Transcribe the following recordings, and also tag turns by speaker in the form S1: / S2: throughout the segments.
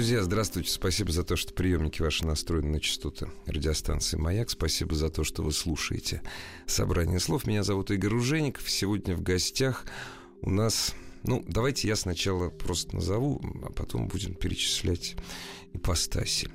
S1: Друзья, здравствуйте. Спасибо за то, что приемники ваши настроены на частоты радиостанции «Маяк». Спасибо за то, что вы слушаете собрание слов. Меня зовут Игорь Ружеников. Сегодня в гостях у нас... Ну, давайте я сначала просто назову, а потом будем перечислять ипостаси.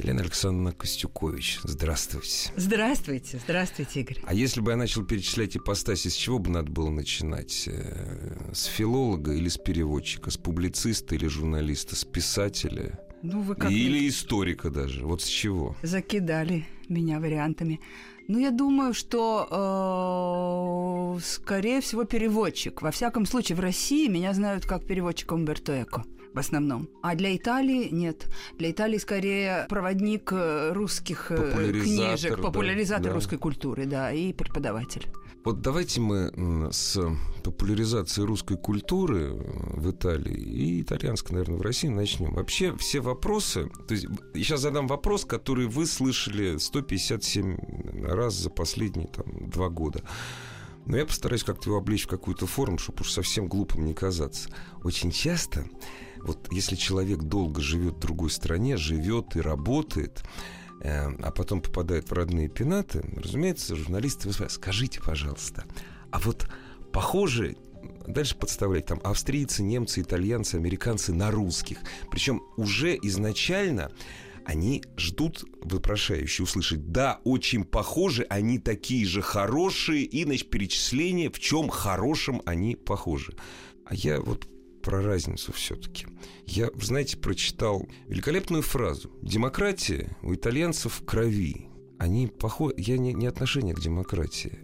S1: Елена Александровна Костюкович, здравствуйте.
S2: Здравствуйте, здравствуйте, Игорь.
S1: А если бы я начал перечислять ипостаси, с чего бы надо было начинать? Э, с филолога или с переводчика? С публициста или журналиста? С писателя?
S2: Ну, вы как
S1: Или историка даже. Вот с чего?
S2: Закидали меня вариантами. Ну, я думаю, что, э, скорее всего, переводчик. Во всяком случае, в России меня знают как переводчика Умберто Эко в основном. А для Италии нет. Для Италии скорее проводник э, русских э,
S1: Популяризатор,
S2: книжек,
S1: да,
S2: популяризатор
S1: да.
S2: русской культуры, да, и преподаватель.
S1: Вот давайте мы с популяризации русской культуры в Италии и итальянской, наверное, в России начнем. Вообще все вопросы... То есть сейчас задам вопрос, который вы слышали 157 раз за последние там, два года. Но я постараюсь как-то его облечь в какую-то форму, чтобы уж совсем глупым не казаться. Очень часто, вот если человек долго живет в другой стране, живет и работает, э, а потом попадает в родные пенаты, разумеется, журналисты спрашивают, скажите, пожалуйста, а вот похоже дальше подставлять там австрийцы, немцы, итальянцы, американцы на русских. Причем уже изначально они ждут вопрошающие услышать, да, очень похожи, они такие же хорошие, и, значит, перечисление, в чем хорошем они похожи. А я вот про разницу все-таки. Я, знаете, прочитал великолепную фразу. Демократия у итальянцев в крови. Они похожи... Я не, не отношение к демократии.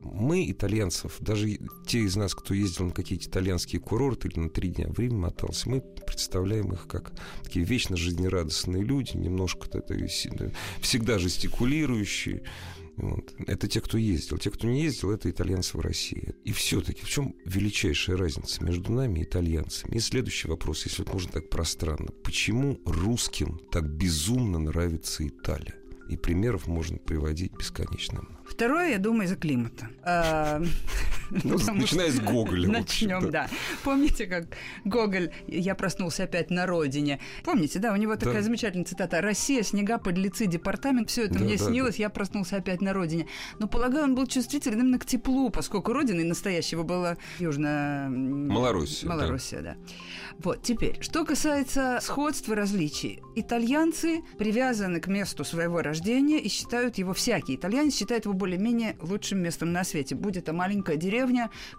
S1: Мы, итальянцев, даже те из нас, кто ездил на какие-то итальянские курорты или на три дня время мотался, мы представляем их как такие вечно жизнерадостные люди, немножко всегда жестикулирующие. Вот. Это те, кто ездил. Те, кто не ездил, это итальянцы в России. И все-таки в чем величайшая разница между нами и итальянцами? И следующий вопрос, если можно так пространно. Почему русским так безумно нравится Италия? И примеров можно приводить бесконечно.
S2: Второе, я думаю, из-за климата.
S1: Ну, начиная с Гоголя.
S2: Начнем, да. Помните, как Гоголь «Я проснулся опять на родине». Помните, да, у него такая замечательная цитата «Россия, снега, подлецы, департамент, все это мне снилось, я проснулся опять на родине». Но, полагаю, он был чувствителен именно к теплу, поскольку родиной настоящего была Южная...
S1: Малороссия.
S2: Малороссия, да. Вот, теперь, что касается сходств и различий. Итальянцы привязаны к месту своего рождения и считают его, всякий итальянец считает его более-менее лучшим местом на свете. Будь это маленькая деревня,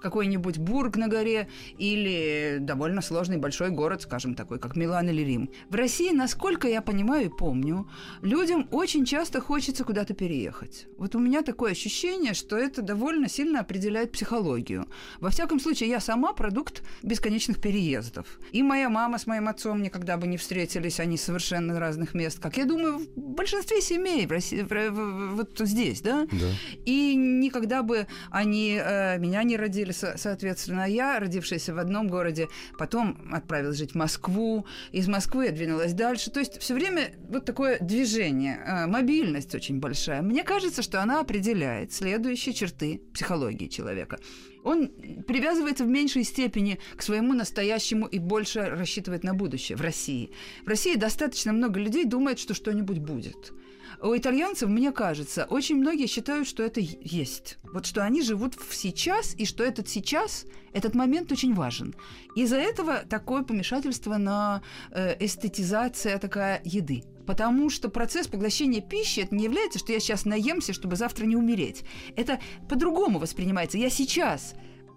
S2: какой-нибудь бург на горе или довольно сложный большой город, скажем, такой, как Милан или Рим. В России, насколько я понимаю и помню, людям очень часто хочется куда-то переехать. Вот у меня такое ощущение, что это довольно сильно определяет психологию. Во всяком случае, я сама продукт бесконечных переездов. И моя мама с моим отцом никогда бы не встретились, они совершенно разных мест, как я думаю, в большинстве семей в России, в, в, в, вот здесь, да?
S1: Да.
S2: И никогда бы они э, меня не родили, со- соответственно, а я, родившаяся в одном городе, потом отправилась жить в Москву, из Москвы я двинулась дальше. То есть все время вот такое движение, э, мобильность очень большая. Мне кажется, что она определяет следующие черты психологии человека. Он привязывается в меньшей степени к своему настоящему и больше рассчитывает на будущее в России. В России достаточно много людей думает, что что-нибудь будет. У итальянцев, мне кажется, очень многие считают, что это есть. Вот что они живут в сейчас, и что этот сейчас, этот момент очень важен. Из-за этого такое помешательство на э, эстетизация такая еды. Потому что процесс поглощения пищи это не является, что я сейчас наемся, чтобы завтра не умереть. Это по-другому воспринимается. Я сейчас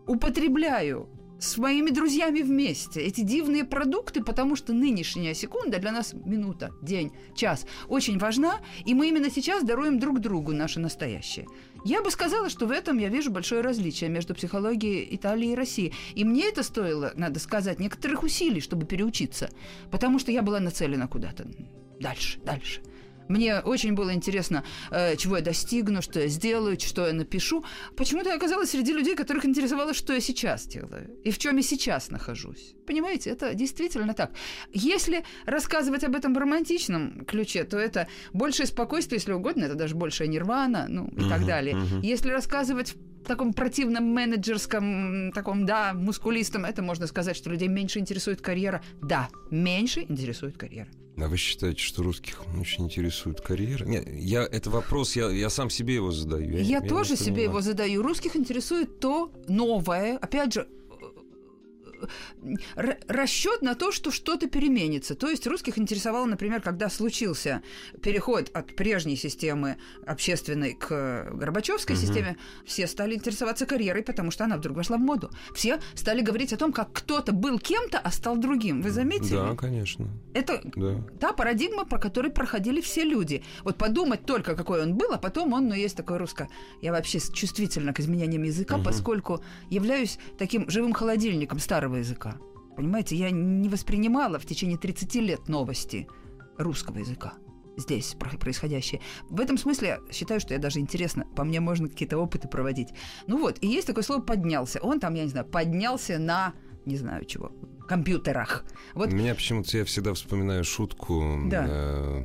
S2: употребляю с моими друзьями вместе эти дивные продукты, потому что нынешняя секунда для нас минута, день, час очень важна, и мы именно сейчас даруем друг другу наше настоящее. Я бы сказала, что в этом я вижу большое различие между психологией Италии и России. И мне это стоило, надо сказать, некоторых усилий, чтобы переучиться, потому что я была нацелена куда-то дальше, дальше. Мне очень было интересно, э, чего я достигну, что я сделаю, что я напишу. Почему-то я оказалась среди людей, которых интересовало, что я сейчас делаю и в чем я сейчас нахожусь. Понимаете, это действительно так. Если рассказывать об этом в романтичном ключе, то это большее спокойствие, если угодно, это даже большая нирвана, ну и uh-huh, так далее. Uh-huh. Если рассказывать в таком противном менеджерском, таком, да, мускулистом, это можно сказать, что людей меньше интересует карьера. Да, меньше интересует карьера.
S1: А вы считаете, что русских очень интересует карьера? Нет, я, это вопрос, я, я сам себе его задаю.
S2: Я, я, я тоже себе его задаю. Русских интересует то новое, опять же, расчет на то, что что-то переменится. То есть русских интересовало, например, когда случился переход от прежней системы общественной к Горбачевской угу. системе, все стали интересоваться карьерой, потому что она вдруг вошла в моду. Все стали говорить о том, как кто-то был кем-то, а стал другим. Вы заметили?
S1: Да, конечно.
S2: Это да. та парадигма, по которой проходили все люди. Вот подумать только, какой он был, а потом он, ну, есть такое русское. Я вообще чувствительна к изменениям языка, угу. поскольку являюсь таким живым холодильником старого старого языка. Понимаете, я не воспринимала в течение 30 лет новости русского языка здесь происходящее. В этом смысле считаю, что я даже интересно, по мне можно какие-то опыты проводить. Ну вот, и есть такое слово «поднялся». Он там, я не знаю, поднялся на, не знаю чего, компьютерах.
S1: Вот. Меня почему-то я всегда вспоминаю шутку да. э,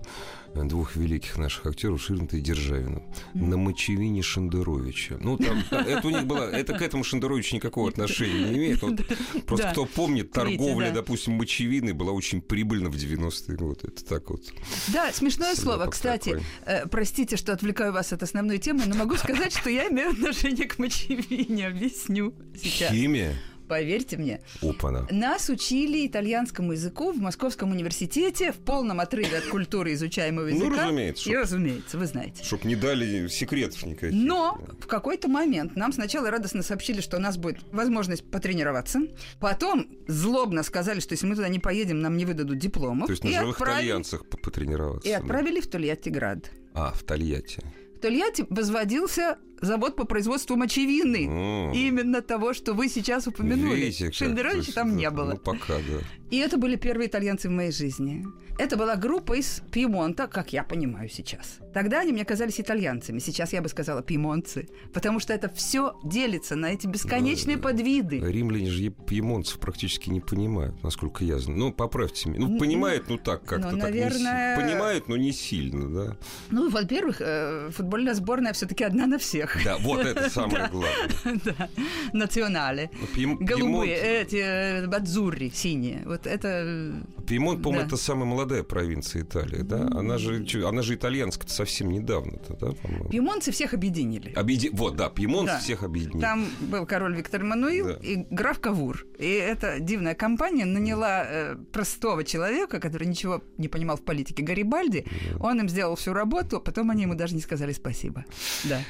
S1: двух великих наших актеров Ширнта и Державина mm-hmm. на мочевине Шендеровича. Ну, там, это у них было, это к этому Шендеровичу никакого отношения не имеет. Вот, просто кто помнит, торговля, допустим, мочевиной была очень прибыльна в 90-е годы. Это так вот.
S2: Да, смешное слово. Кстати, э, простите, что отвлекаю вас от основной темы, но могу сказать, что я имею отношение к мочевине. Объясню сейчас.
S1: Химия?
S2: Поверьте мне.
S1: Опана.
S2: Нас учили итальянскому языку в Московском университете в полном отрыве от культуры изучаемого ну, языка.
S1: Ну, разумеется.
S2: И разумеется, вы знаете.
S1: Чтоб не дали секретов никаких.
S2: Но в какой-то момент нам сначала радостно сообщили, что у нас будет возможность потренироваться. Потом злобно сказали, что если мы туда не поедем, нам не выдадут дипломов.
S1: То есть на живых отправили... итальянцах потренироваться.
S2: И отправили да. в Тольятти-Град.
S1: А, в Тольятти.
S2: В Тольятти возводился завод по производству мочевины. О. Именно того, что вы сейчас упомянули. Видите, Шендеровича там не было.
S1: Ну, пока, да.
S2: И это были первые итальянцы в моей жизни. Это была группа из Пьемонта, как я понимаю сейчас. Тогда они мне казались итальянцами. Сейчас я бы сказала пьемонцы. Потому что это все делится на эти бесконечные да, подвиды.
S1: Римляне же пьемонцев практически не понимают, насколько я знаю. Ну, поправьте меня. Ну, понимают, ну так как-то. Ну, наверное... Так понимают, но не сильно, да.
S2: Ну, во-первых, э, футбольная сборная все-таки одна на всех.
S1: Да, вот это самое главное.
S2: Да, национале. Голубые, эти э, бадзурри, синие. Вот это... Э,
S1: Пьемонт, по-моему, это самая молодая провинция Италии, да? Она же, она же итальянская совсем недавно-то, да,
S2: по-моему? Пьемонцы всех объединили.
S1: Объеди... Вот, да, Пьемонт всех объединил.
S2: Там был король Виктор Эммануил и граф Кавур. И эта дивная компания наняла э, простого человека, который ничего не понимал в политике, Гарибальди. Он им сделал всю работу, а потом они ему даже не сказали спасибо. Да.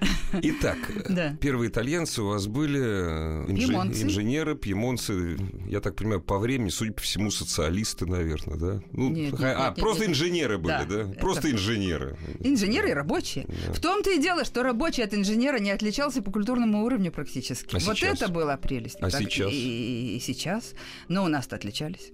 S1: Итак, да. первые итальянцы у вас были э, инж... инженеры, пьемонцы, я так понимаю, по времени, судя по всему, социалисты, наверное, да? Ну, нет, нет, а, нет, просто нет, инженеры были, да? да? Это... Просто инженеры.
S2: Инженеры и рабочие. Да. В том-то и дело, что рабочий от инженера не отличался по культурному уровню практически. А вот сейчас? это была прелесть.
S1: А так, сейчас?
S2: И, и, и сейчас. Но у нас-то отличались.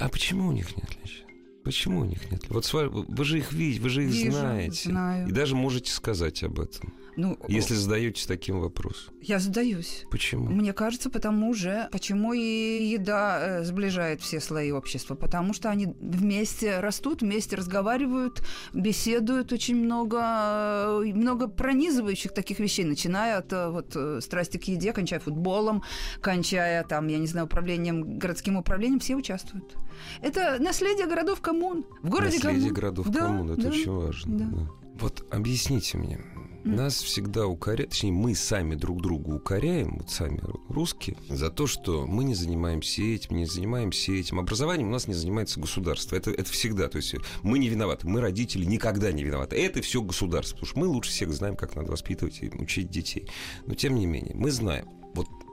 S1: А почему у них не отличались? Почему у них нет? Вот вы же их видите, вы же их Вижу, знаете. Знаю. И даже можете сказать об этом. Ну, Если задаетесь таким вопросом.
S2: Я задаюсь.
S1: Почему?
S2: Мне кажется, потому же, почему и еда э, сближает все слои общества. Потому что они вместе растут, вместе разговаривают, беседуют очень много, э, много пронизывающих таких вещей, начиная от э, вот, страсти к еде, кончая футболом, кончая там, я не знаю, управлением, городским управлением, все участвуют. Это наследие городов коммун.
S1: В городе наследие коммун. городов да, коммун, это да, очень важно. Да. Да. Вот объясните мне, нас всегда укоряют, точнее, мы сами друг другу укоряем, вот сами русские, за то, что мы не занимаемся этим, не занимаемся этим. Образованием у нас не занимается государство. Это, это всегда. То есть мы не виноваты. Мы, родители, никогда не виноваты. Это все государство. Потому что мы лучше всех знаем, как надо воспитывать и учить детей. Но тем не менее, мы знаем.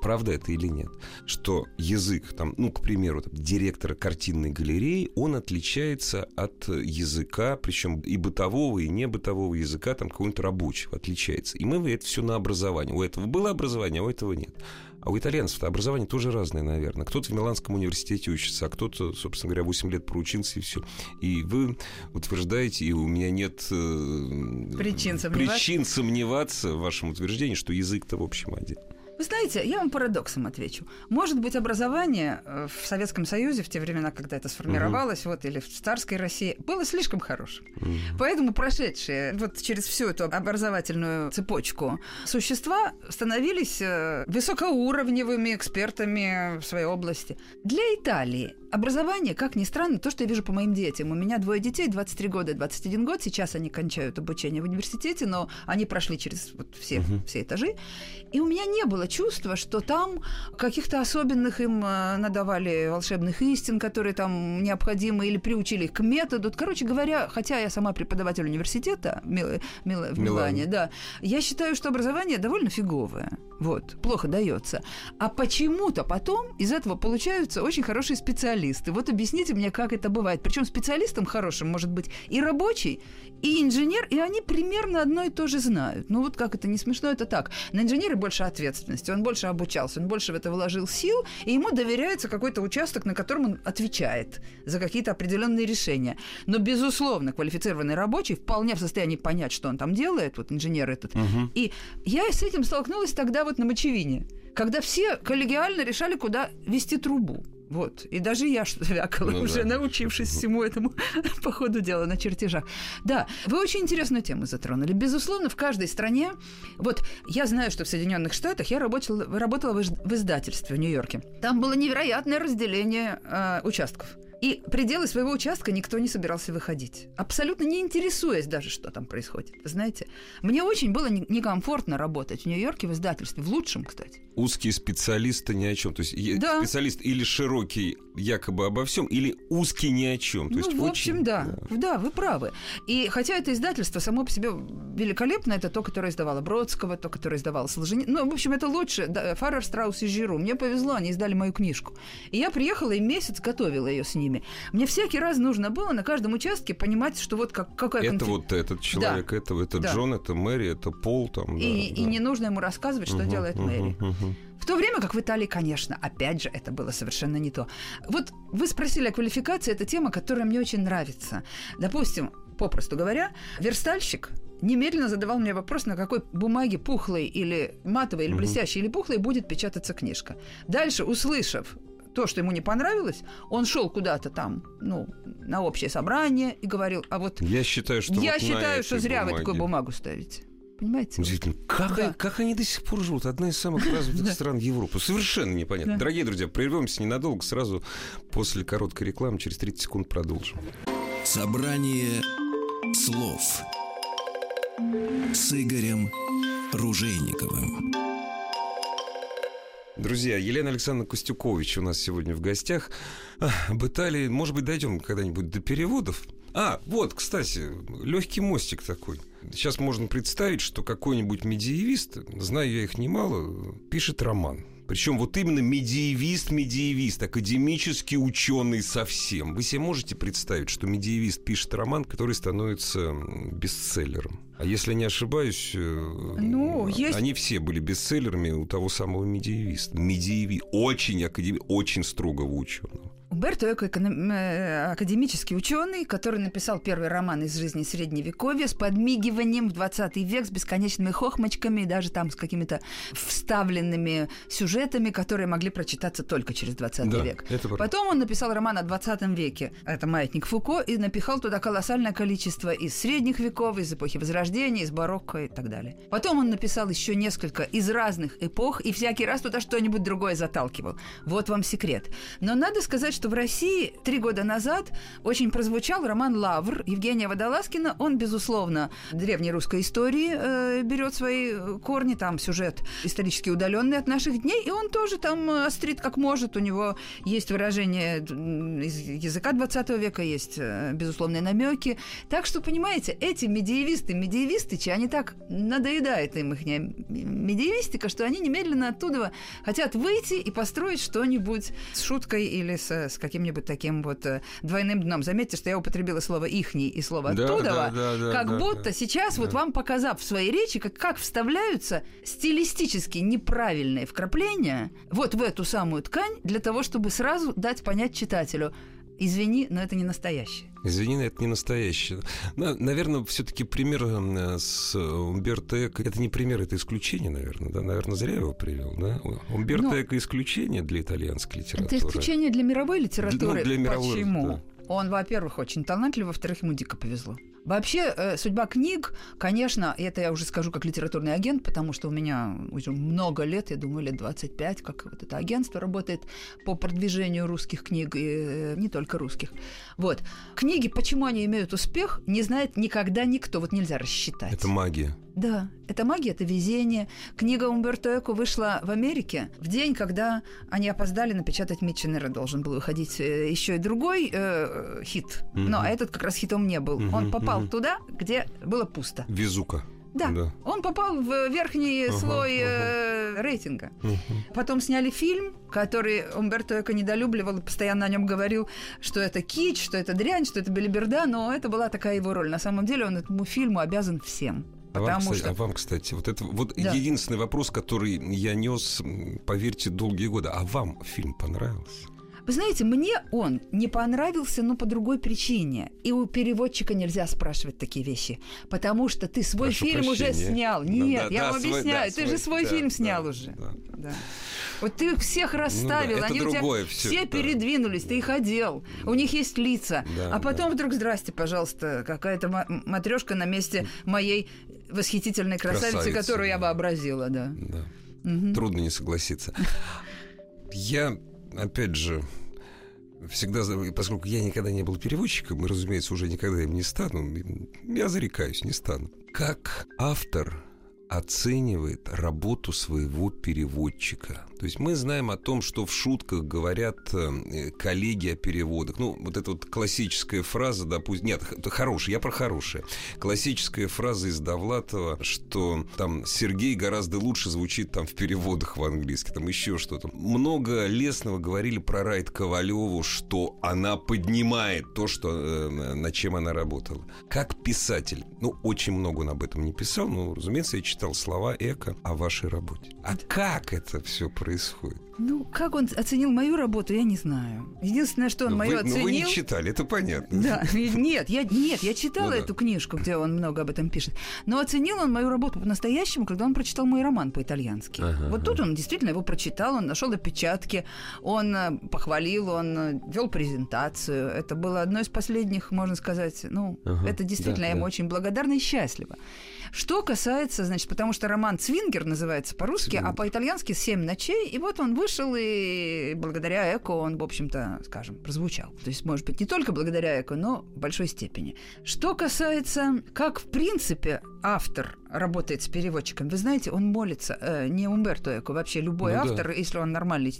S1: Правда это или нет, что язык, там, ну, к примеру, там, директора картинной галереи, он отличается от языка, причем и бытового, и не бытового языка, там, какого-нибудь рабочего отличается. И мы это все на образование. У этого было образование, а у этого нет. А у итальянцев образование тоже разное, наверное. Кто-то в Миланском университете учится, а кто-то, собственно говоря, 8 лет проучился и все. И вы утверждаете, и у меня нет
S2: э, причин, сомневаться.
S1: причин сомневаться в вашем утверждении, что язык-то в общем один.
S2: Вы знаете, я вам парадоксом отвечу. Может быть, образование э, в Советском Союзе в те времена, когда это сформировалось, угу. вот, или в царской России, было слишком хорошим. Угу. Поэтому прошедшие вот через всю эту образовательную цепочку существа становились э, высокоуровневыми экспертами в своей области. Для Италии образование, как ни странно, то, что я вижу по моим детям. У меня двое детей, 23 года и 21 год. Сейчас они кончают обучение в университете, но они прошли через вот все, uh-huh. все этажи. И у меня не было чувства, что там каких-то особенных им э, надавали волшебных истин, которые там необходимы, или приучили их к методу. Короче говоря, хотя я сама преподаватель университета Мил, Мил, в Милане, да, я считаю, что образование довольно фиговое. Вот, плохо дается. А почему-то потом из этого получаются очень хорошие специалисты. Вот объясните мне, как это бывает. Причем специалистом хорошим может быть и рабочий, и инженер, и они примерно одно и то же знают. Ну вот как это не смешно, это так. На инженера больше ответственности, он больше обучался, он больше в это вложил сил, и ему доверяется какой-то участок, на котором он отвечает за какие-то определенные решения. Но, безусловно, квалифицированный рабочий вполне в состоянии понять, что он там делает, вот инженер этот. Угу. И я с этим столкнулась тогда вот на мочевине, когда все коллегиально решали, куда вести трубу. Вот. И даже я что-то вякала, ну, уже да. научившись всему этому по ходу дела на чертежах. Да, вы очень интересную тему затронули. Безусловно, в каждой стране... Вот я знаю, что в Соединенных Штатах я работала, работала в издательстве в Нью-Йорке. Там было невероятное разделение э, участков. И пределы своего участка никто не собирался выходить. Абсолютно не интересуясь даже, что там происходит. знаете, мне очень было некомфортно работать в Нью-Йорке в издательстве, в лучшем, кстати.
S1: Узкие специалисты ни о чем. То есть да. специалист или широкий якобы обо всем, или узкий ни о чем. То
S2: ну,
S1: есть
S2: в очень... общем, да. да. Да, вы правы. И хотя это издательство само по себе великолепно, это то, которое издавало Бродского, то, которое издавало Солженицына. Ну, в общем, это лучше. Да, Фаррер, Страус и Жиру. Мне повезло, они издали мою книжку. И я приехала и месяц готовила ее с ними ними. Мне всякий раз нужно было на каждом участке понимать, что вот как, какая...
S1: Это конф... вот этот человек, да. это, это да. Джон, это Мэри, это Пол. Там,
S2: и, да, и да. не нужно ему рассказывать, что угу, делает угу, Мэри. Угу. В то время как в Италии, конечно, опять же, это было совершенно не то. Вот вы спросили о квалификации, это тема, которая мне очень нравится. Допустим, попросту говоря, верстальщик немедленно задавал мне вопрос, на какой бумаге пухлой или матовой, или блестящей, или пухлой будет печататься книжка. Дальше, услышав то, что ему не понравилось, он шел куда-то там, ну, на общее собрание и говорил, а вот...
S1: Я считаю, что
S2: Я
S1: вот
S2: считаю, что зря бумаге. вы такую бумагу ставите. Понимаете?
S1: Удивительно. Как, да. как они до сих пор живут? Одна из самых развитых стран Европы. Совершенно непонятно. Дорогие друзья, прервемся ненадолго. Сразу после короткой рекламы, через 30 секунд продолжим.
S3: Собрание слов с Игорем Ружейниковым.
S1: Друзья, Елена Александровна Костюкович у нас сегодня в гостях. Об может быть, дойдем когда-нибудь до переводов. А, вот, кстати, легкий мостик такой. Сейчас можно представить, что какой-нибудь медиевист, знаю я их немало, пишет роман. Причем вот именно медиевист-медиевист, академический ученый совсем. Вы себе можете представить, что медиевист пишет роман, который становится бестселлером? А если не ошибаюсь, э, ну, есть... они все были бестселлерами у того самого медиевиста. Медиеви, очень, академи... очень строгого ученого.
S2: Умберто Эко э, академический ученый, который написал первый роман из жизни Средневековья с подмигиванием в 20 век, с бесконечными хохмочками, даже там с какими-то вставленными сюжетами, которые могли прочитаться только через 20 да, век. Потом он написал роман о 20 веке, это «Маятник Фуко», и напихал туда колоссальное количество из средних веков, из эпохи Возрождения, из барокко и так далее. Потом он написал еще несколько из разных эпох, и всякий раз туда что-нибудь другое заталкивал. Вот вам секрет. Но надо сказать, что в России три года назад очень прозвучал роман «Лавр» Евгения Водолазкина. Он, безусловно, древней русской истории э, берет свои корни. Там сюжет исторически удаленный от наших дней. И он тоже там острит как может. У него есть выражение из языка 20 века, есть э, безусловные намеки. Так что, понимаете, эти медиевисты, медиевистычи, они так надоедает им их медиевистика, что они немедленно оттуда хотят выйти и построить что-нибудь с шуткой или с, с каким-нибудь таким вот э, двойным дном. Заметьте, что я употребила слово «ихний» и слово
S1: да,
S2: «оттуда»,
S1: да, да, да,
S2: как
S1: да,
S2: будто
S1: да,
S2: сейчас,
S1: да.
S2: вот вам показав в своей речи, как, как вставляются стилистически неправильные вкрапления вот в эту самую ткань для того, чтобы сразу дать понять читателю, извини, но это не настоящее.
S1: Извини, но это не настоящее. Наверное, все-таки пример э, с Умберто Эко... Это не пример, это исключение, наверное. Да? Наверное, зря его привел. Да? Умберто
S2: Ну,
S1: Эко исключение для итальянской литературы.
S2: Это исключение для мировой литературы.
S1: Ну, для мировой,
S2: Почему?
S1: да.
S2: Он, во-первых, очень талантлив, во-вторых, ему дико повезло. Вообще, э, судьба книг, конечно, это я уже скажу как литературный агент, потому что у меня уже много лет, я думаю, лет 25, как вот это агентство работает по продвижению русских книг, и э, не только русских. Вот. Книги, почему они имеют успех, не знает никогда никто. Вот нельзя рассчитать.
S1: Это магия.
S2: Да, это магия, это везение. Книга Умберто Эко вышла в Америке в день, когда они опоздали напечатать Митченера. Должен был выходить э, еще и другой э, хит. Но
S1: Мгм.
S2: этот как раз хитом не был. Он
S1: Мгм,
S2: попал
S1: мгм.
S2: туда, где было пусто.
S1: Везука.
S2: Да,
S1: Да.
S2: он попал в верхний
S1: Ага,
S2: слой э, рейтинга.
S1: Мгм.
S2: Потом сняли фильм, который Умберто Эко недолюбливал и постоянно о нем говорил, что это кич, что это дрянь, что это белиберда, но это была такая его роль. На самом деле он этому фильму обязан всем.
S1: А вам,
S2: Потому
S1: кстати,
S2: что...
S1: а вам, кстати, вот это вот
S2: Да.
S1: единственный вопрос, который я нес, поверьте, долгие годы. А вам фильм понравился?
S2: Вы знаете, мне он не понравился, но по другой причине. И у переводчика нельзя спрашивать такие вещи. Потому что ты свой
S1: Прошу
S2: фильм уже
S1: прощения.
S2: снял.
S1: Да,
S2: Нет,
S1: да,
S2: я
S1: да,
S2: вам
S1: свой-
S2: объясняю.
S1: да,
S2: ты же свой
S1: да,
S2: фильм
S1: да,
S2: снял уже.
S1: да.
S2: Да. Вот ты их всех расставил,
S1: это
S2: они у тебя
S1: всё,
S2: все
S1: да.
S2: передвинулись, ты их одел, у них есть лица.
S1: Да,
S2: а потом
S1: да.
S2: вдруг, здрасте, пожалуйста, какая-то матрешка на месте моей восхитительной красавицы,
S1: Красавицы,
S2: которую я
S1: да.
S2: вообразила, да.
S1: Да.
S2: Мгм.
S1: Трудно не согласиться. Я, опять же, всегда, поскольку я никогда не был переводчиком, и, разумеется, уже никогда им не стану, я зарекаюсь, не стану. Как автор оценивает работу своего переводчика. То есть мы знаем о том, что в шутках говорят э, коллеги о переводах. Ну, вот эта вот классическая фраза, допустим... Нет, это хорошая, я про хорошее. Классическая фраза из Довлатова, что там Сергей гораздо лучше звучит там в переводах в английский, там еще что-то. Много лестного говорили про Райт Ковалеву, что она поднимает то, что, э, над чем она работала. Как писатель, ну, очень много он об этом не писал, но, разумеется, я читал слова Эко о вашей работе. А как это все происходит?
S2: Ну, как он оценил мою работу, я не знаю. Единственное, что он
S1: Ну,
S2: мою
S1: вы, ну,
S2: оценил...
S1: вы не читали, это понятно.
S2: Да, нет, я, нет, я читала
S1: Ну да.
S2: эту книжку, где он много об этом пишет. Но оценил он мою работу по-настоящему, когда он прочитал мой роман по-итальянски.
S1: Ага,
S2: вот тут он действительно его прочитал, он нашел опечатки, он э, похвалил, он э, вел презентацию. Это было одно из последних, можно сказать, ну,
S1: Ага,
S2: это действительно
S1: да,
S2: я ему
S1: да.
S2: очень благодарна и счастлива. Что касается, значит, потому что роман «Цвингер» называется по-русски, а
S1: «Цвингер».
S2: по-итальянски «Семь ночей», и вот он вышел, и благодаря Эко он, в общем-то, скажем, прозвучал. То есть, может быть, не только благодаря Эко, но в большой степени. Что касается, как, в принципе, автор работает с переводчиком, вы знаете, он молится, э, не Умберто Эко, вообще любой
S1: Ну да.
S2: автор, если он нормальный,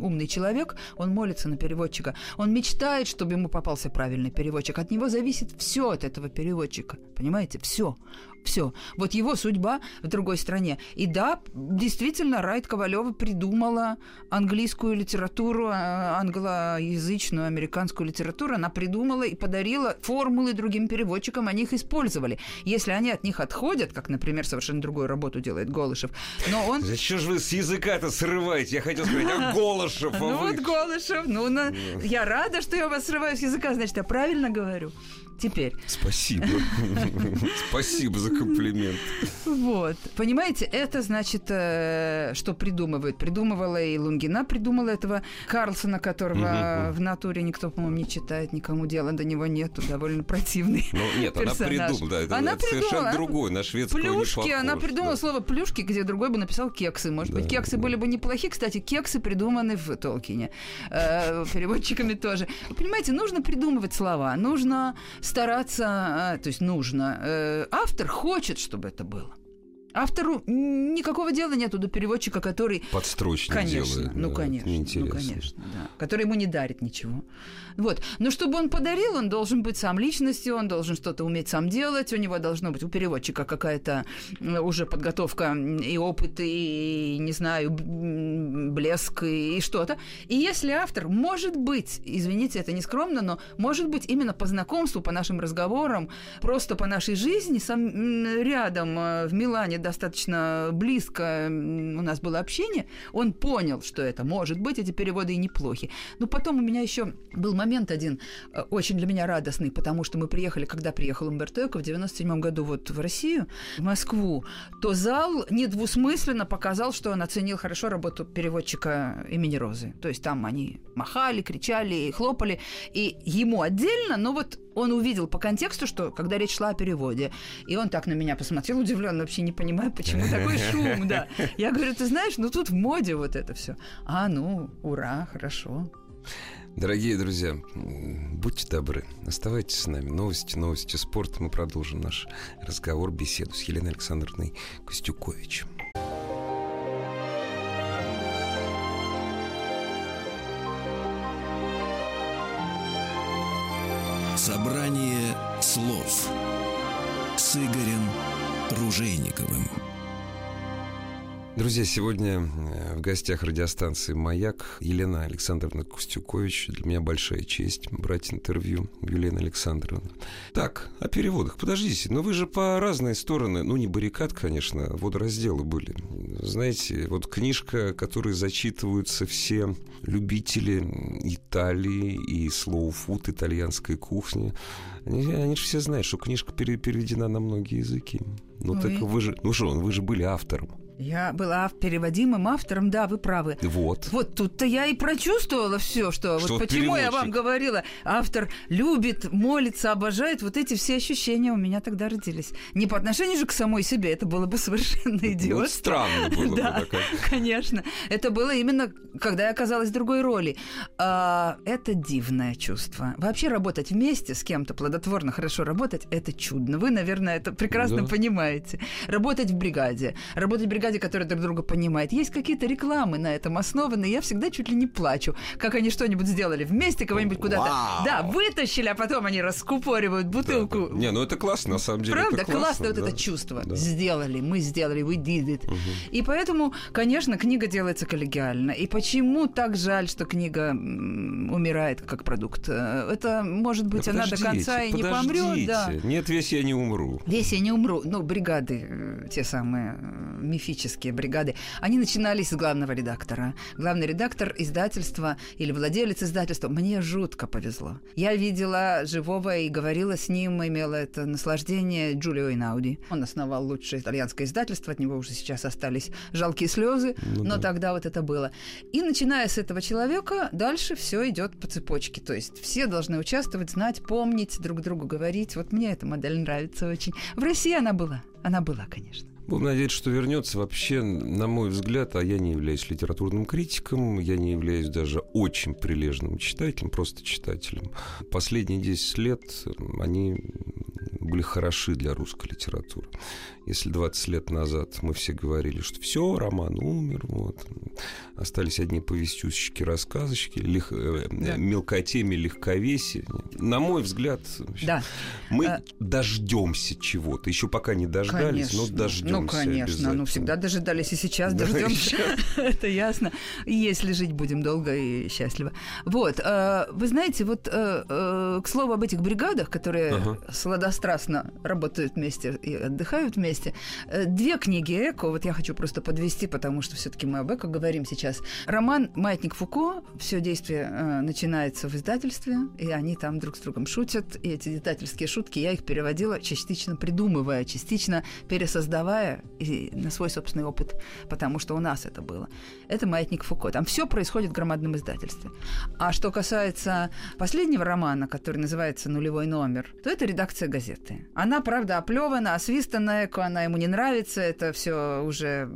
S2: умный человек, он молится на переводчика. Он мечтает, чтобы ему попался правильный переводчик. От него зависит все от этого переводчика. Понимаете? Все. Все. Вот его судьба в другой стране. И да, действительно, Райт Ковалева придумала английскую литературу, а, англоязычную американскую литературу. Она придумала и подарила формулы другим переводчикам, они их использовали. Если они от них отходят, как, например, совершенно другую работу делает Голышев, но он
S1: Зачем же вы с языка-то срываете? Я хотел сказать, а Голышев, а
S2: ну
S1: вы...
S2: вот Голышев, ну я рада, что я вас срываю с языка, значит, я правильно говорю. Теперь.
S1: Спасибо. Спасибо за комплимент.
S2: Вот. Понимаете, это значит, э, что придумывают. Придумывала и Лунгина, придумала этого Карлсона, которого в натуре никто, по-моему, не читает, никому дела до него нету, довольно противный
S1: Ну, нет, она придумала,
S2: Она
S1: совершенно другой, на шведского
S2: Плюшки, она придумала слово плюшки, где другой бы написал кексы. Может быть, кексы были бы неплохи. Кстати, кексы придуманы в Толкине. Э, переводчиками тоже. Понимаете, нужно придумывать слова, нужно стараться, э, то есть нужно. Э, автор хочет, чтобы это было. Автору никакого дела нету до переводчика, который
S1: Подстрочник
S2: Конечно,
S1: делает.
S2: ну
S1: да,
S2: конечно, ну конечно, да. Который ему не дарит ничего. Вот. Но чтобы он подарил, он должен быть сам личностью, он должен что-то уметь сам делать, у него должно быть у переводчика какая-то уже подготовка и опыт, и, не знаю, блеск, и, что-то. И если автор, может быть, извините, это не скромно, но может быть именно по знакомству, по нашим разговорам, просто по нашей жизни, сам рядом э, в Милане достаточно близко у нас было общение, он понял, что это может быть, эти переводы и неплохи. Но потом у меня еще был момент один э, очень для меня радостный, потому что мы приехали, когда приехал Умберто Эко в 97 году вот в Россию, в Москву, то зал недвусмысленно показал, что он оценил хорошо работу переводчика имени Розы. То есть там они махали, кричали, хлопали, и ему отдельно, но вот он увидел по контексту, что когда речь шла о переводе, и он так на меня посмотрел удивленно, вообще не понимаю, почему такой шум, да. Я говорю, ты знаешь, ну тут в моде вот это все. А, ну, ура, хорошо.
S1: Дорогие друзья, будьте добры, оставайтесь с нами. Новости, новости спорта. Мы продолжим наш разговор, беседу с Еленой Александровной Костюкович.
S3: Собрание слов с Игорем Ружейниковым.
S1: Друзья, сегодня э, в гостях радиостанции «Маяк» Елена Александровна Костюкович. Для меня большая честь брать интервью у Елены Александровны. Так, о переводах. Подождите, но вы же по разные стороны, ну, не баррикад, конечно, водоразделы были. Знаете, вот книжка, которой зачитываются все любители Италии и слоу-фуд, итальянской кухни, они, они же все знают, что книжка пере- переведена на многие языки. Ну, так
S2: Ой.
S1: вы же, ну что, вы же были автором.
S2: Я была переводимым автором, да, вы правы.
S1: Вот.
S2: Вот тут-то я и прочувствовала все, что,
S1: Что
S2: вот
S1: вот
S2: почему я вам
S1: переводчик.
S2: говорила, автор любит, молится, обожает, вот эти все ощущения у меня тогда родились. Не по отношению же к самой себе, это было бы совершенно
S1: Ну,
S2: идиотство.
S1: странно было бы
S2: Да, конечно. Это было именно, когда я оказалась в другой роли. А, это дивное чувство. Вообще работать вместе с кем-то, плодотворно, хорошо работать, это чудно. Вы, наверное, это прекрасно
S1: Да.
S2: понимаете. Работать в бригаде. Работать в бригаде, которая друг друга понимает. Есть какие-то рекламы на этом основаны, я всегда чуть ли не плачу. Как они что-нибудь сделали вместе, кого-нибудь куда-то...
S1: Вау!
S2: Да, вытащили, а потом они раскупоривают бутылку.
S1: Да. Не, ну это классно, на самом деле.
S2: Правда,
S1: это
S2: классно, вот
S1: да.
S2: это чувство.
S1: Да.
S2: Сделали, мы сделали, we did it. И поэтому, конечно, книга делается коллегиально. И почему так жаль, что книга умирает как продукт? Э, Это, может быть,
S1: Да
S2: она до конца и не помрет, да.
S1: Нет, весь я не умру.
S2: Весь я не умру. Ну, бригады, э, те самые э, мифические бригады, они начинались с главного редактора. Главный редактор издательства или владелец издательства. Мне жутко повезло. Я видела живого и говорила с ним, имела это наслаждение Джулио Инауди. Он основал лучшее итальянское издательство, от него уже сейчас остались жалкие слезы,
S1: Ну
S2: но
S1: да.
S2: тогда вот это было. И начиная с этого человека, дальше все идет по цепочке. То есть все должны участвовать, знать, помнить, друг другу говорить. Вот мне эта модель нравится очень. В России она была. Она была, конечно.
S1: Будем надеяться, что вернется. Вообще, на мой взгляд, а я не являюсь литературным критиком, я не являюсь даже очень прилежным читателем, просто читателем. Последние 10 лет они были хороши для русской литературы. Если 20 лет назад мы все говорили, что все, роман умер, вот, остались одни повестюшечки, рассказочки, лих, э,
S2: Да.
S1: мелкотемие, легковесие. На мой взгляд,
S2: Да.
S1: мы
S2: А-
S1: дождемся чего-то. Еще пока не дождались,
S2: конечно.
S1: но дождемся.
S2: Ну, конечно.
S1: обязательно.
S2: Ну, всегда дожидались и сейчас
S1: Да,
S2: дождемся. Это ясно. Если жить будем долго и счастливо. Вот. э, Вы знаете, вот э, э, к слову об этих бригадах, которые
S1: Ага.
S2: сладострастно прекрасно работают вместе и отдыхают вместе. Э, две книги Эко, вот я хочу просто подвести, потому что все-таки мы об Эко говорим сейчас. Роман «Маятник Фуко», все действие э, начинается в издательстве, и они там друг с другом шутят, и эти издательские шутки, я их переводила частично придумывая, частично пересоздавая и на свой собственный опыт, потому что у нас это было. Это «Маятник Фуко». Там все происходит в громадном издательстве. А что касается последнего романа, который называется «Нулевой номер», то это редакция газеты. Она, правда, оплевана, освистанная, она ему не нравится, это все уже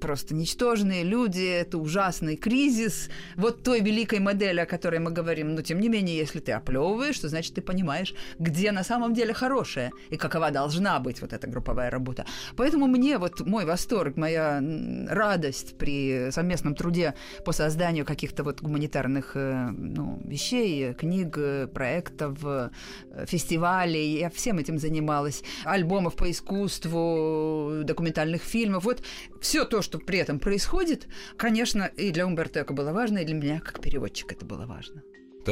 S2: просто ничтожные люди, это ужасный кризис вот той великой модели, о которой мы говорим. Но, тем не менее, если ты оплевываешь, то значит, ты понимаешь, где на самом деле хорошее и какова должна быть вот эта групповая работа. Поэтому мне вот мой восторг, моя радость при совместном труде по созданию каких-то вот гуманитарных э, ну, вещей, книг, проектов, э, фестивалей, я всем этим занималась, альбомов по искусству, документальных фильмов. Вот все то, что при этом происходит, конечно, и для Умберто Эко было важно, и для меня как переводчика это было важно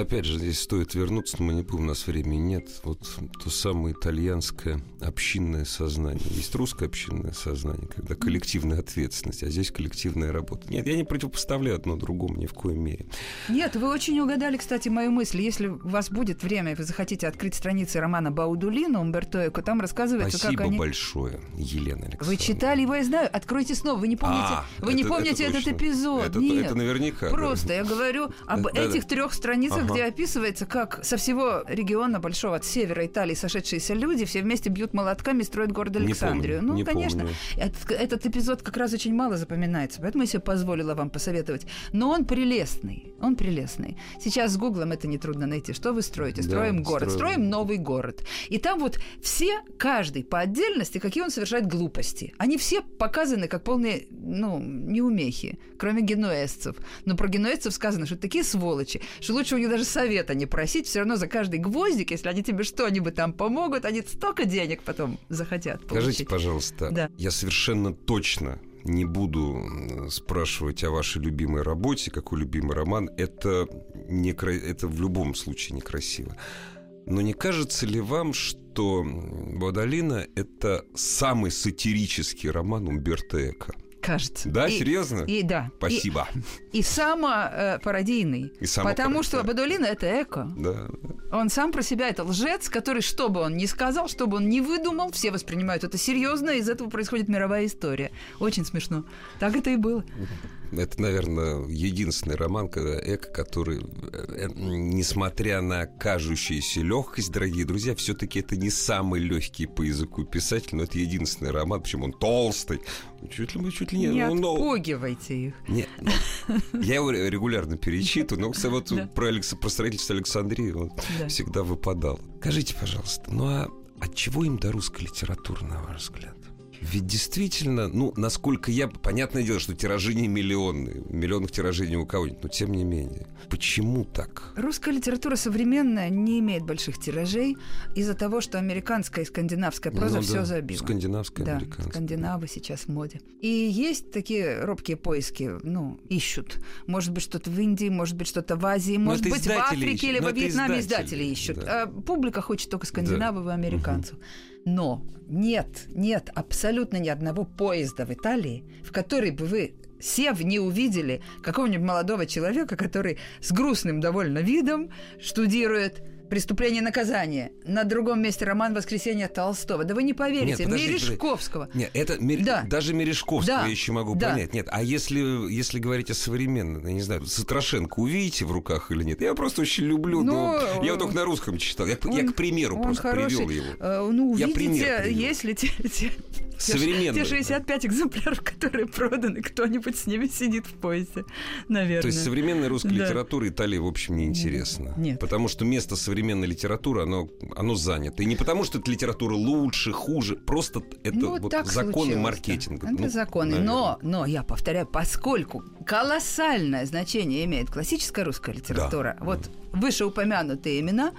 S1: опять же, здесь стоит вернуться, но мы не помним, у нас времени нет. Вот то самое итальянское общинное сознание. Есть русское общинное сознание, когда коллективная ответственность, а здесь коллективная работа. Нет, я не противопоставляю одно другому ни в коей мере.
S2: Нет, вы очень угадали, кстати, мою мысль. Если у вас будет время, и вы захотите открыть страницы романа Баудулина Умберто Эко, там рассказывается,
S1: Спасибо
S2: как они...
S1: большое, Елена Александровна.
S2: Вы читали его, я знаю. Откройте снова. Вы не помните, а, вы это, не помните это этот эпизод.
S1: Это,
S2: Нет.
S1: это наверняка.
S2: Просто да. я говорю об да, этих да. трех страницах, ага. где описывается, как со всего региона большого от севера Италии сошедшиеся люди все вместе бьют молотками, строят город Александрию.
S1: Не помню,
S2: ну,
S1: не
S2: конечно,
S1: помню.
S2: Этот, этот эпизод как раз очень мало запоминается, поэтому я себе позволила вам посоветовать. Но он прелестный, он прелестный. Сейчас с Гуглом это нетрудно найти. Что вы строите? Строим да, город, строим. строим новый город. И там вот все, каждый по отдельности, какие он совершает глупости. Они все показаны как полные, ну, неумехи, кроме генуэзцев. Но про генуэзцев сказано, что такие сволочи, что лучше у них даже совета не просить, все равно за каждый гвоздик, если они тебе что-нибудь там помогут, они столько денег потом захотят получить.
S1: Скажите, пожалуйста, да. я совершенно точно не буду спрашивать о вашей любимой работе, какой любимый роман. Это, не, это в любом случае некрасиво. Но не кажется ли вам, что Бодолина – это самый сатирический роман Умберто Эко?
S2: Кажется.
S1: Да,
S2: и,
S1: серьезно?
S2: И да.
S1: Спасибо.
S2: И, и самопародийный.
S1: И само
S2: потому что Бадулина это эко.
S1: Да.
S2: Он сам про себя это лжец, который, что бы он ни сказал, что бы он ни выдумал, все воспринимают это серьезно, и из этого происходит мировая история. Очень смешно. Так это и было.
S1: Это, наверное, единственный роман, когда Эко, который, э, несмотря на кажущуюся легкость, дорогие друзья, все-таки это не самый легкий по языку писатель, но это единственный роман, почему он толстый, чуть ли, чуть ли
S2: не... Не
S1: ну,
S2: отпугивайте их.
S1: Нет, ну, я его регулярно перечитываю, но, кстати, вот да. про, Алекс, про строительство Александрии он да. всегда выпадал. Скажите, пожалуйста, ну а от чего им до русской литературы, на ваш взгляд? Ведь действительно, ну, насколько я... Понятное дело, что тиражи не миллионные. Миллионных тиражей не у кого-нибудь, но тем не менее. Почему так?
S2: Русская литература современная не имеет больших тиражей из-за того, что американская и скандинавская проза ну, все да. забила.
S1: Скандинавская,
S2: да,
S1: американская.
S2: скандинавы сейчас в моде. И есть такие робкие поиски, ну, ищут. Может быть, что-то в Индии, может быть, что-то в Азии, может быть, в Африке, ищут. либо в Вьетнаме издатели, издатели ищут. Да. А публика хочет только скандинавов да. и американцев. Угу. Но нет, нет абсолютно ни одного поезда в Италии, в который бы вы сев, не увидели какого-нибудь молодого человека, который с грустным довольно видом штудирует «Преступление и наказание». На другом месте роман «Воскресенье Толстого». Да вы не поверите, Нет, подожди, Мережковского.
S1: Нет, это Мер... да. даже Мережковского да. я еще могу да. понять. Нет, а если, если говорить о современном, я не знаю, Сатрошенко увидите в руках или нет? Я просто очень люблю, но, но я его только на русском читал. Я, он, я к примеру просто хороший. привел его.
S2: Э, ну, увидите, я пример привел. если те, те,
S1: Современные.
S2: Те 65 экземпляров, которые проданы, кто-нибудь с ними сидит в поезде, наверное.
S1: То есть современная русская да. литература Италии, в общем, неинтересна.
S2: Нет.
S1: Потому что место современной литературы, оно, оно занято. И не потому, что эта литература лучше, хуже, просто это ну, вот законы маркетинга.
S2: Это
S1: ну,
S2: законы. Но, но, я повторяю, поскольку колоссальное значение имеет классическая русская литература, да. вот вышеупомянутые имена,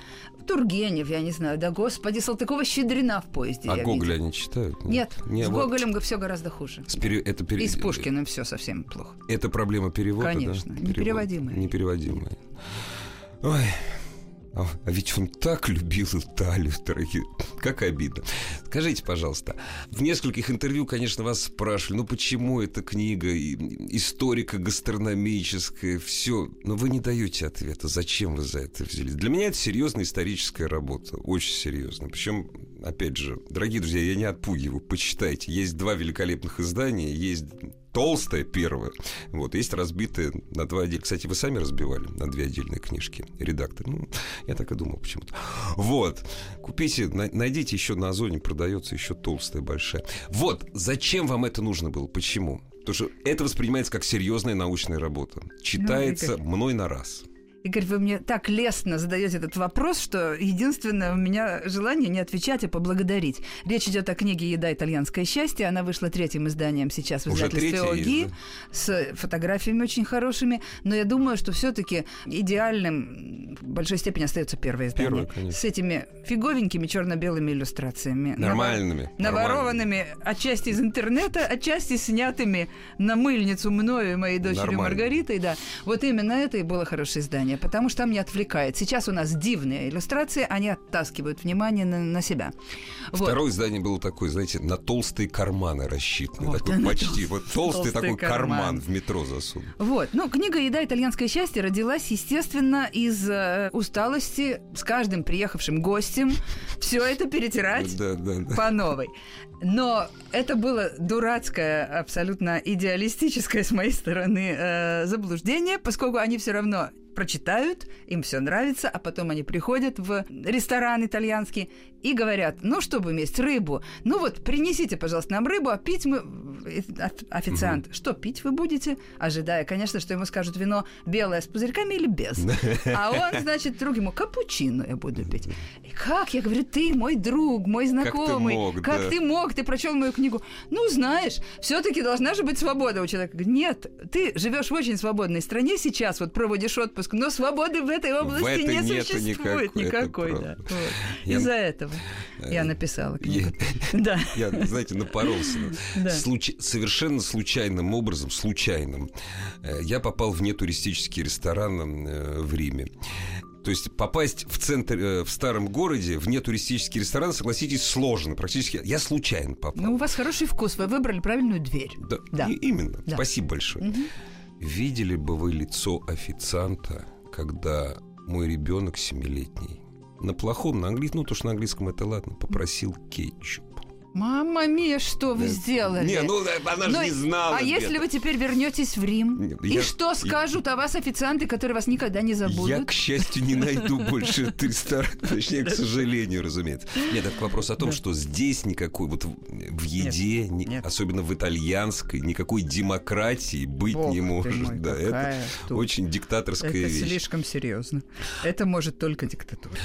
S2: Тургенев, я не знаю, да господи, Салтыкова-Щедрина в поезде.
S1: А Гоголя они читают?
S2: Нет, нет с вот. Гоголем все гораздо хуже.
S1: С пере... это пере...
S2: И с Пушкиным все совсем плохо.
S1: Это проблема перевода,
S2: Конечно,
S1: да?
S2: непереводимая.
S1: Непереводимая. Ой, А, а ведь он так любил Италию, дорогие. Как обидно. Скажите, пожалуйста, в нескольких интервью, конечно, вас спрашивали, ну почему эта книга историко-гастрономическая, все, но вы не даете ответа, зачем вы за это взялись. Для меня это серьезная историческая работа, очень серьезная. Причем, опять же, дорогие друзья, я не отпугиваю, почитайте. Есть два великолепных издания, есть толстая первая. Вот, есть разбитые на два отдельных. Кстати, вы сами разбивали на две отдельные книжки, редактор. Ну, я так и думал почему-то. Вот. Купите, найдите еще на Озоне, продается еще толстая, большая. Вот. Зачем вам это нужно было? Почему? Потому что это воспринимается как серьезная научная работа. Читается ну, мной на раз.
S2: Игорь, вы мне так лестно задаете этот вопрос, что единственное у меня желание не отвечать, а поблагодарить. Речь идет о книге «Еда. Итальянское счастье». Она вышла третьим изданием сейчас в издательстве ОГИ с фотографиями очень хорошими. Но я думаю, что все-таки идеальным в большой степени остается первое издание. Первое, с этими фиговенькими черно-белыми иллюстрациями.
S1: Нормальными.
S2: Наворованными нормальными. отчасти из интернета, отчасти снятыми на мыльницу мною и моей дочерью Маргаритой. Да. Вот именно это и было хорошее издание потому что там не отвлекает. Сейчас у нас дивные иллюстрации, они оттаскивают внимание на, на себя.
S1: Второе вот. издание было такое, знаете, на толстые карманы рассчитаны. Вот, такой, почти. Вот толстый, толстый такой карман. карман в метро засунут.
S2: Вот. Ну, книга «Еда. Итальянское счастье» родилась, естественно, из э, усталости с каждым приехавшим гостем все это перетирать да, да, да. по новой. Но это было дурацкое, абсолютно идеалистическое с моей стороны э, заблуждение, поскольку они все равно прочитают, им все нравится, а потом они приходят в ресторан итальянский и говорят, ну, что будем есть, рыбу. Ну вот, принесите, пожалуйста, нам рыбу, а пить мы... Официант, угу. что пить вы будете? Ожидая, конечно, что ему скажут вино белое с пузырьками или без. А он, значит, друг ему, капучино я буду пить. И как? Я говорю, ты мой друг, мой знакомый. Как ты мог, как да. ты, мог? ты прочел мою книгу? Ну, знаешь, все-таки должна же быть свобода у человека. Нет, ты живешь в очень свободной стране сейчас, вот проводишь отпуск, но свободы в этой области в этой не существует никакой. никакой да. вот. Из-за этого э, я написала книгу.
S1: да. Я, знаете, напоролся. да. Случ... Совершенно случайным образом, случайным, э, я попал в нетуристический ресторан э, в Риме. То есть попасть в центр, в старом городе, в нетуристический ресторан, согласитесь, сложно. Практически я случайно попал.
S2: Ну, у вас хороший вкус, вы выбрали правильную дверь.
S1: Да, да. И, именно. Да. Спасибо большое. Угу. Видели бы вы лицо официанта, когда мой ребенок семилетний на плохом, на английском, ну, то, что на английском это ладно, попросил кетчуп.
S2: Мама Мия, что вы сделали?
S1: Не, ну она же ну, не знала.
S2: А если вы теперь вернетесь в Рим? Нет, и я, что скажут я, о вас официанты, которые вас никогда не забудут?
S1: Я, к счастью, не найду больше ресторан. Точнее, к сожалению, разумеется. Нет, это вопрос о том, что здесь никакой, вот в еде, особенно в итальянской, никакой демократии быть не может. Да, это очень диктаторская вещь.
S2: Это слишком серьезно. Это может только диктатура.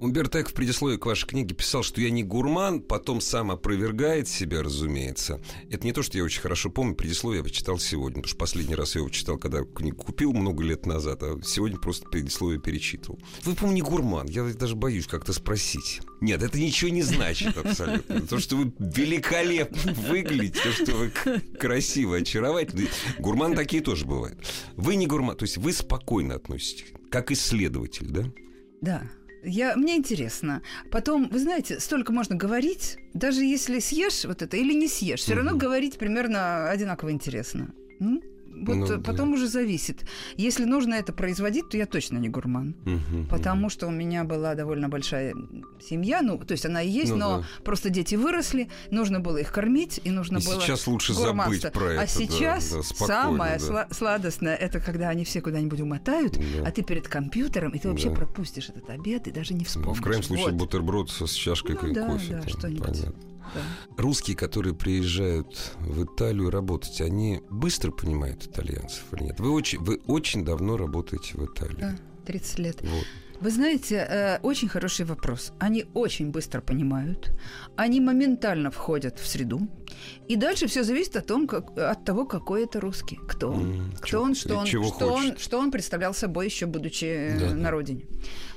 S1: Умберто Эко в предисловии к вашей книге писал, что я не гурман, потом сам опровергает себя, разумеется. Это не то, что я очень хорошо помню, предисловие я почитал сегодня, потому что последний раз я его читал, когда книгу купил много лет назад, а сегодня просто предисловие перечитывал. Вы, по не гурман, я даже боюсь как-то спросить. Нет, это ничего не значит абсолютно. То, что вы великолепно выглядите, то, что вы красиво, очаровательны. Гурман такие тоже бывают. Вы не гурман, то есть вы спокойно относитесь, как исследователь, да?
S2: Да, я, мне интересно. Потом, вы знаете, столько можно говорить, даже если съешь вот это или не съешь, все равно говорить примерно одинаково интересно. Ну? Вот ну, потом да. уже зависит. Если нужно это производить, то я точно не гурман. Угу, потому угу. что у меня была довольно большая семья. Ну, то есть она и есть, ну, но да. просто дети выросли, нужно было их кормить, и нужно
S1: и
S2: было.
S1: Сейчас лучше забыть про
S2: а это. А сейчас да, да, самое да. сладостное это когда они все куда-нибудь умотают, да. а ты перед компьютером, и ты вообще да. пропустишь этот обед и даже не вспомнишь.
S1: В крайнем случае вот. бутерброд с чашкой ну, кофе. Да, да, что-нибудь. Понятно. Русские, которые приезжают в Италию работать, они быстро понимают итальянцев или нет? Вы очень, вы очень давно работаете в Италии.
S2: Да, 30 лет. Вот. Вы знаете, э, очень хороший вопрос. Они очень быстро понимают, они моментально входят в среду, и дальше все зависит от, том, как, от того, какой это русский, кто он, mm, кто чё, он, что он, что он, что он представлял собой еще будучи да. на родине.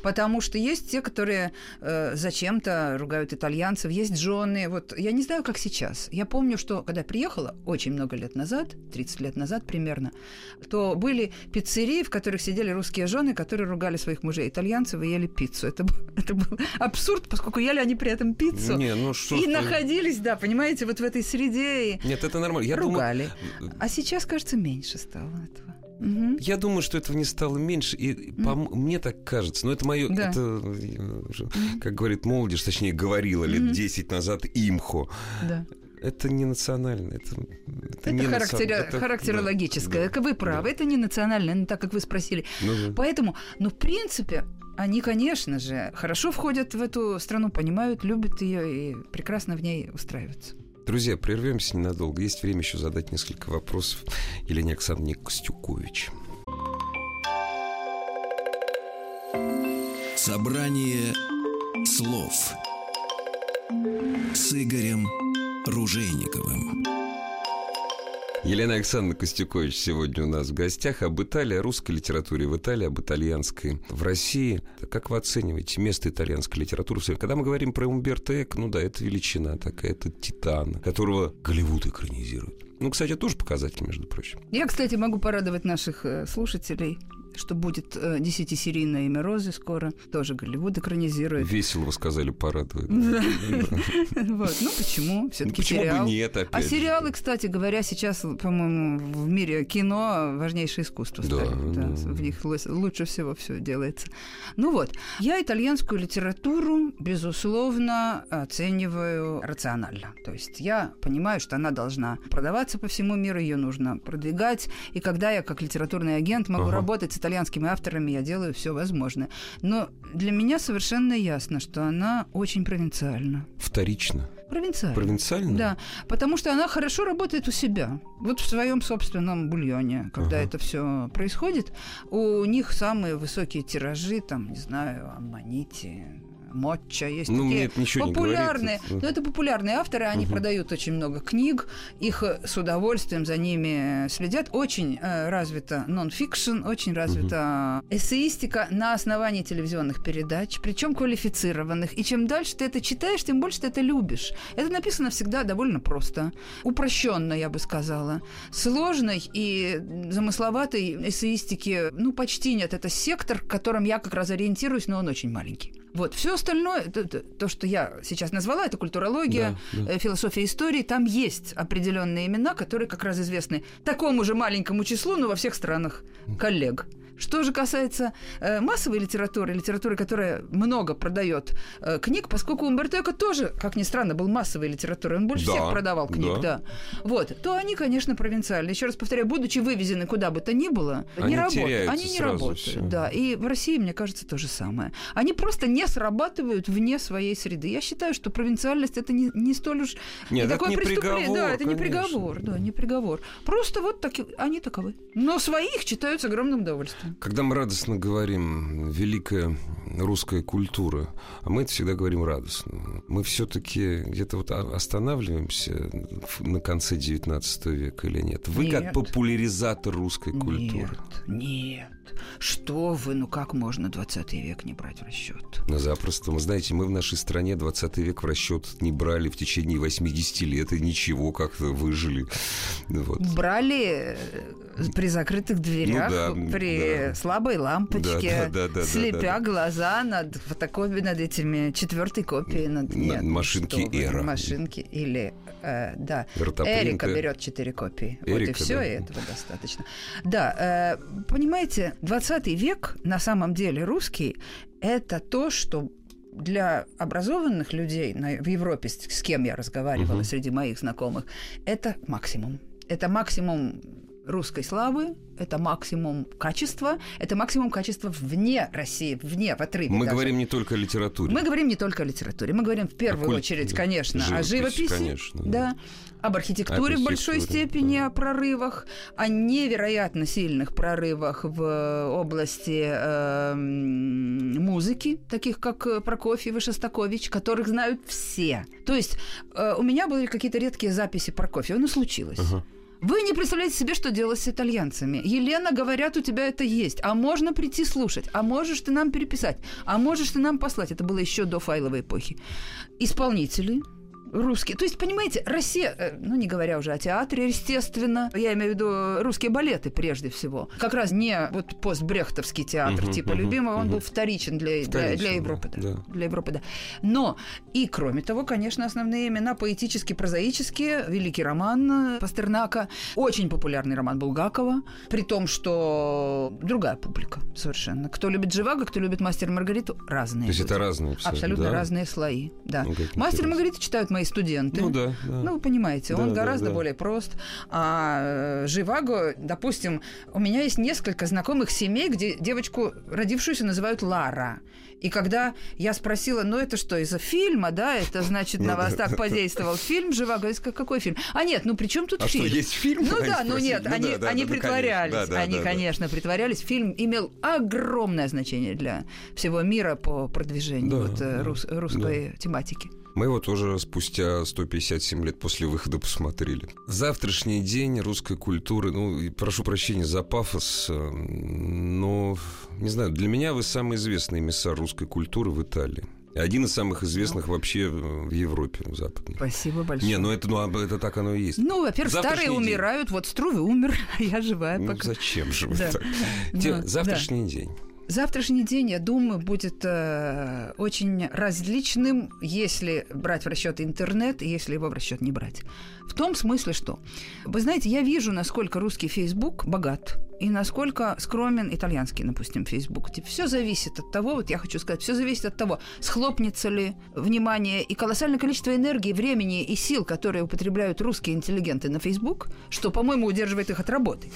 S2: Потому что есть те, которые э, зачем-то ругают итальянцев, есть жены. Вот я не знаю, как сейчас. Я помню, что когда приехала очень много лет назад, 30 лет назад примерно, то были пиццерии, в которых сидели русские жены, которые ругали своих мужей итальянцев вы ели пиццу. Это, был- это был абсурд, поскольку ели они при этом пиццу.
S1: Не, ну что
S2: и
S1: ты-
S2: находились, да, понимаете, вот в этой среде. И
S1: Нет, это нормально. Я думаю,
S2: ругали. А сейчас, кажется, меньше стало этого. Мгм.
S1: Я думаю, что этого не стало меньше, и по м- мне так кажется. Но это мое,
S2: Да.
S1: это, как говорит молодежь, точнее говорила лет
S2: Мгм.
S1: 10 назад имхо.
S2: Да.
S1: Это не национально, это,
S2: Это,
S1: не
S2: характери-
S1: национ- это-
S2: характерологическое.
S1: да,
S2: Вы правы,
S1: да.
S2: это не национальное, ну, так как вы спросили.
S1: Ну да.
S2: Поэтому, ну, в принципе, они, конечно же, хорошо входят в эту страну, понимают, любят ее и прекрасно в ней устраиваются.
S1: Друзья, прервемся ненадолго. Есть время еще задать несколько вопросов Елене Оксановне Костюкович.
S3: Собрание слов с Игорем Ружейниковым.
S1: Елена Александровна Костюкович сегодня у нас в гостях об Италии, о русской литературе в Италии, об итальянской в России. Как вы оцениваете место итальянской литературы? Когда мы говорим про Умберто Эко, ну да, это величина такая, это титан, которого Голливуд экранизирует. Ну, кстати, тоже показатель, между прочим.
S2: Я, кстати, могу порадовать наших э, слушателей, что будет э, десятисерийное имя Розы скоро. Тоже Голливуд экранизирует.
S1: Весело вы сказали, порадует.
S2: Вот. Ну, почему?
S1: Ну,
S2: Все-таки
S1: почему
S2: сериал.
S1: нет, опять
S2: А сериалы, кстати говоря, сейчас, по-моему, в мире кино важнейшее искусство стали. Да. В них лу- лучше всего все делается. Ну вот, я итальянскую литературу, безусловно, оцениваю рационально. То есть я понимаю, что она должна продаваться по всему миру, ее нужно продвигать. И когда я, как литературный агент, могу
S1: Ага.
S2: работать с итальянскими авторами, я делаю все возможное. Но для меня совершенно ясно, что она очень провинциальна.
S1: Вторично.
S2: Провинциальна.
S1: Провинциально?
S2: Да, потому что она хорошо работает у себя. Вот в своем собственном бульоне, когда
S1: Ага.
S2: это все происходит, у них самые высокие тиражи, там, не знаю, аммонити, Мотча, есть
S1: Ну, мне
S2: такие
S1: это ничего не
S2: популярные.
S1: говорит.
S2: Но это популярные авторы, они
S1: Мгм.
S2: продают очень много книг, их э, с удовольствием за ними следят. Очень э, развита нон-фикшн, очень развита эссеистика на основании телевизионных передач, причем квалифицированных. И чем дальше ты это читаешь, тем больше ты это любишь. Это написано всегда довольно просто, упрощенно, я бы сказала. Сложной и замысловатой эссеистики, ну, почти нет. Это сектор, в котором я как раз ориентируюсь, но он очень маленький. Вот, все остальное, то, то- то, что я сейчас назвала, это культурология,
S1: Да, да.
S2: э, философия истории, там есть определенные имена, которые как раз известны такому же маленькому числу, но во всех странах коллег. Что же касается э, массовой литературы, литературы, которая много продает э, книг, поскольку Умберто Эко тоже, как ни странно, был массовой литературой, он больше
S1: Да,
S2: всех продавал книг,
S1: да.
S2: да. Вот, то они, конечно, провинциальные. Еще раз повторяю, будучи вывезены куда бы то ни было,
S1: Они
S2: не работают. Они не работают,
S1: всё.
S2: да. И в России, мне кажется, то же самое. Они просто не срабатывают вне своей среды. Я считаю, что провинциальность это не, не столь уж
S1: Нет, это
S2: такое
S1: не
S2: преступление.
S1: приговор,
S2: да, это не
S1: конечно.
S2: приговор, да, не приговор. Просто вот таки, они таковы. Но своих читают с огромным удовольствием.
S1: Когда мы радостно говорим «великая русская культура», а мы это всегда говорим радостно, мы все-таки где-то вот останавливаемся на конце 19 века или нет? Вы как
S2: Нет.
S1: популяризатор русской культуры.
S2: Нет, нет. Что вы, ну как можно 20 век не брать в расчет?
S1: Ну, запросто. Вы знаете, мы в нашей стране 20 век в расчет не брали в течение 80 лет, и ничего, как-то выжили. Вот.
S2: Брали э, при закрытых дверях,
S1: Ну да,
S2: при
S1: да.
S2: слабой лампочке,
S1: Да, да, да, да,
S2: слепя
S1: да, да.
S2: глаза над фотокопией, над этими четвертой копией. Над,
S1: На
S2: нет, ну что вы,
S1: Эра.
S2: Машинки или, э, да.
S1: Ротопринты.
S2: Эрика берет четыре копии. вот и
S1: Эрика,
S2: все,
S1: да.
S2: и этого достаточно. Да, э, понимаете, 20 век на самом деле русский это то, что для образованных людей на- в Европе, с, с кем я разговаривала
S1: Мгм.
S2: среди моих знакомых, это максимум. Это максимум русской славы, это максимум качества, это максимум качества вне России, вне, в отрыве
S1: Мы
S2: даже.
S1: говорим не только о литературе.
S2: Мы говорим не только о литературе, мы говорим в первую
S1: культ-
S2: очередь, конечно, о
S1: Живопись,
S2: живописи,
S1: конечно, да.
S2: да, об архитектуре в большой степени,
S1: да.
S2: о прорывах, о невероятно сильных прорывах в области э, музыки, таких как э, Прокофьев и Шостакович, которых знают все. То есть э, у меня были какие-то редкие записи Прокофьева, ну случилось.
S1: Ага.
S2: Вы не представляете себе, что делать с итальянцами. Елена, говорят, у тебя это есть. А можно прийти слушать. А можешь ты нам переписать. А можешь ты нам послать. Это было еще до файловой эпохи. Исполнители русские. То есть, понимаете, Россия, э, ну не говоря уже о театре, естественно, я имею в виду русские балеты прежде всего. Как раз не вот постбрехтовский театр
S1: Мгм,
S2: типа
S1: мгм,
S2: любимого, он
S1: мгм.
S2: был вторичен для, для,
S1: Вторичен,
S2: для Европы. Да,
S1: да.
S2: Для Европы, да. Но и кроме того, конечно, основные имена поэтически прозаические. Великий роман э, Пастернака, очень популярный роман Булгакова, при том, что другая публика совершенно. Кто любит Живаго, кто любит Мастер и Маргариту, разные.
S1: То есть
S2: люди.
S1: это разные абсолютно,
S2: Абсолютно
S1: да?
S2: разные слои, да.
S1: Ну,
S2: Мастер и
S1: интересно.
S2: Маргарита читают мои студенты.
S1: Ну да, да.
S2: Ну, вы понимаете, он
S1: Да, да,
S2: гораздо
S1: да.
S2: более прост. А э, Живаго, допустим, у меня есть несколько знакомых семей, где девочку, родившуюся, называют Лара. И когда я спросила, ну это что, из-за фильма, да, это значит на вас так подействовал фильм Живаго? Я сказала, какой фильм? А нет, ну при чем тут
S1: А что,
S2: фильм?
S1: есть фильм?
S2: Ну да, ну нет,
S1: Ну
S2: они,
S1: да, да,
S2: они
S1: да, ну,
S2: притворялись,
S1: конечно. Да, да,
S2: они,
S1: да, да.
S2: конечно, притворялись. Фильм имел огромное значение для всего мира по продвижению
S1: Да,
S2: вот, э,
S1: да,
S2: рус- русской тематики.
S1: Мы его тоже спустя 157 лет после выхода посмотрели. Завтрашний день русской культуры, ну, и прошу прощения за пафос, э, но, не знаю, для меня вы самый известный эмиссар русской культуры в Италии. Один из самых известных вообще в в Европе, в западной.
S2: Спасибо большое.
S1: Не, ну это, ну, это так оно и есть.
S2: Ну, во-первых,
S1: Завтрашний
S2: старые
S1: день.
S2: умирают. Вот Струве умер, а я живая
S1: Ну,
S2: пока.
S1: зачем же вы
S2: Да.
S1: так?
S2: Ну,
S1: Те-
S2: да.
S1: Завтрашний день.
S2: Завтрашний день, я думаю, будет э, очень различным, если брать в расчет интернет, если его в расчет не брать. В том смысле, что, вы знаете, я вижу, насколько русский Facebook богат и насколько скромен итальянский, допустим, Facebook. Все зависит от того, вот я хочу сказать, все зависит от того, схлопнется ли внимание и колоссальное количество энергии, времени и сил, которые употребляют русские интеллигенты на Facebook, что, по-моему, удерживает их от работы.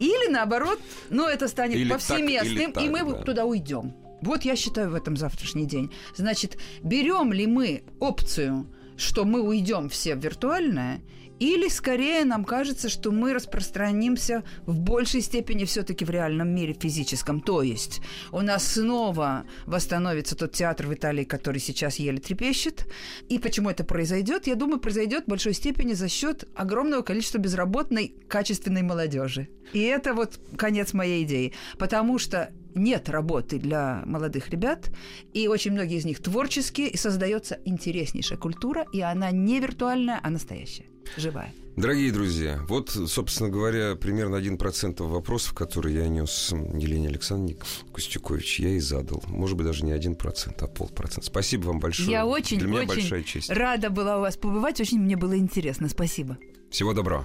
S2: Или наоборот, ну это станет
S1: Или так,
S2: повсеместным,
S1: или так,
S2: и мы
S1: да.
S2: туда уйдем. Вот я считаю в этом завтрашний день. Значит, берем ли мы опцию, что мы уйдем все в виртуальное, или скорее нам кажется, что мы распространимся в большей степени все-таки в реальном мире физическом. То есть у нас снова восстановится тот театр в Италии, который сейчас еле трепещет. И почему это произойдет? Я думаю, произойдет в большой степени за счет огромного количества безработной качественной молодежи. И это вот конец моей идеи. Потому что нет работы для молодых ребят, и очень многие из них творческие, и создается интереснейшая культура, и она не виртуальная, а настоящая, живая.
S1: Дорогие друзья, вот, собственно говоря, примерно 1% вопросов, которые я нес Елене Александровне Костюкович, я и задал. Может быть, даже не 1%, а полпроцента. Спасибо вам большое.
S2: Я очень,
S1: Для меня
S2: очень
S1: большая честь.
S2: рада была у вас побывать, очень мне было интересно. Спасибо.
S1: Всего доброго.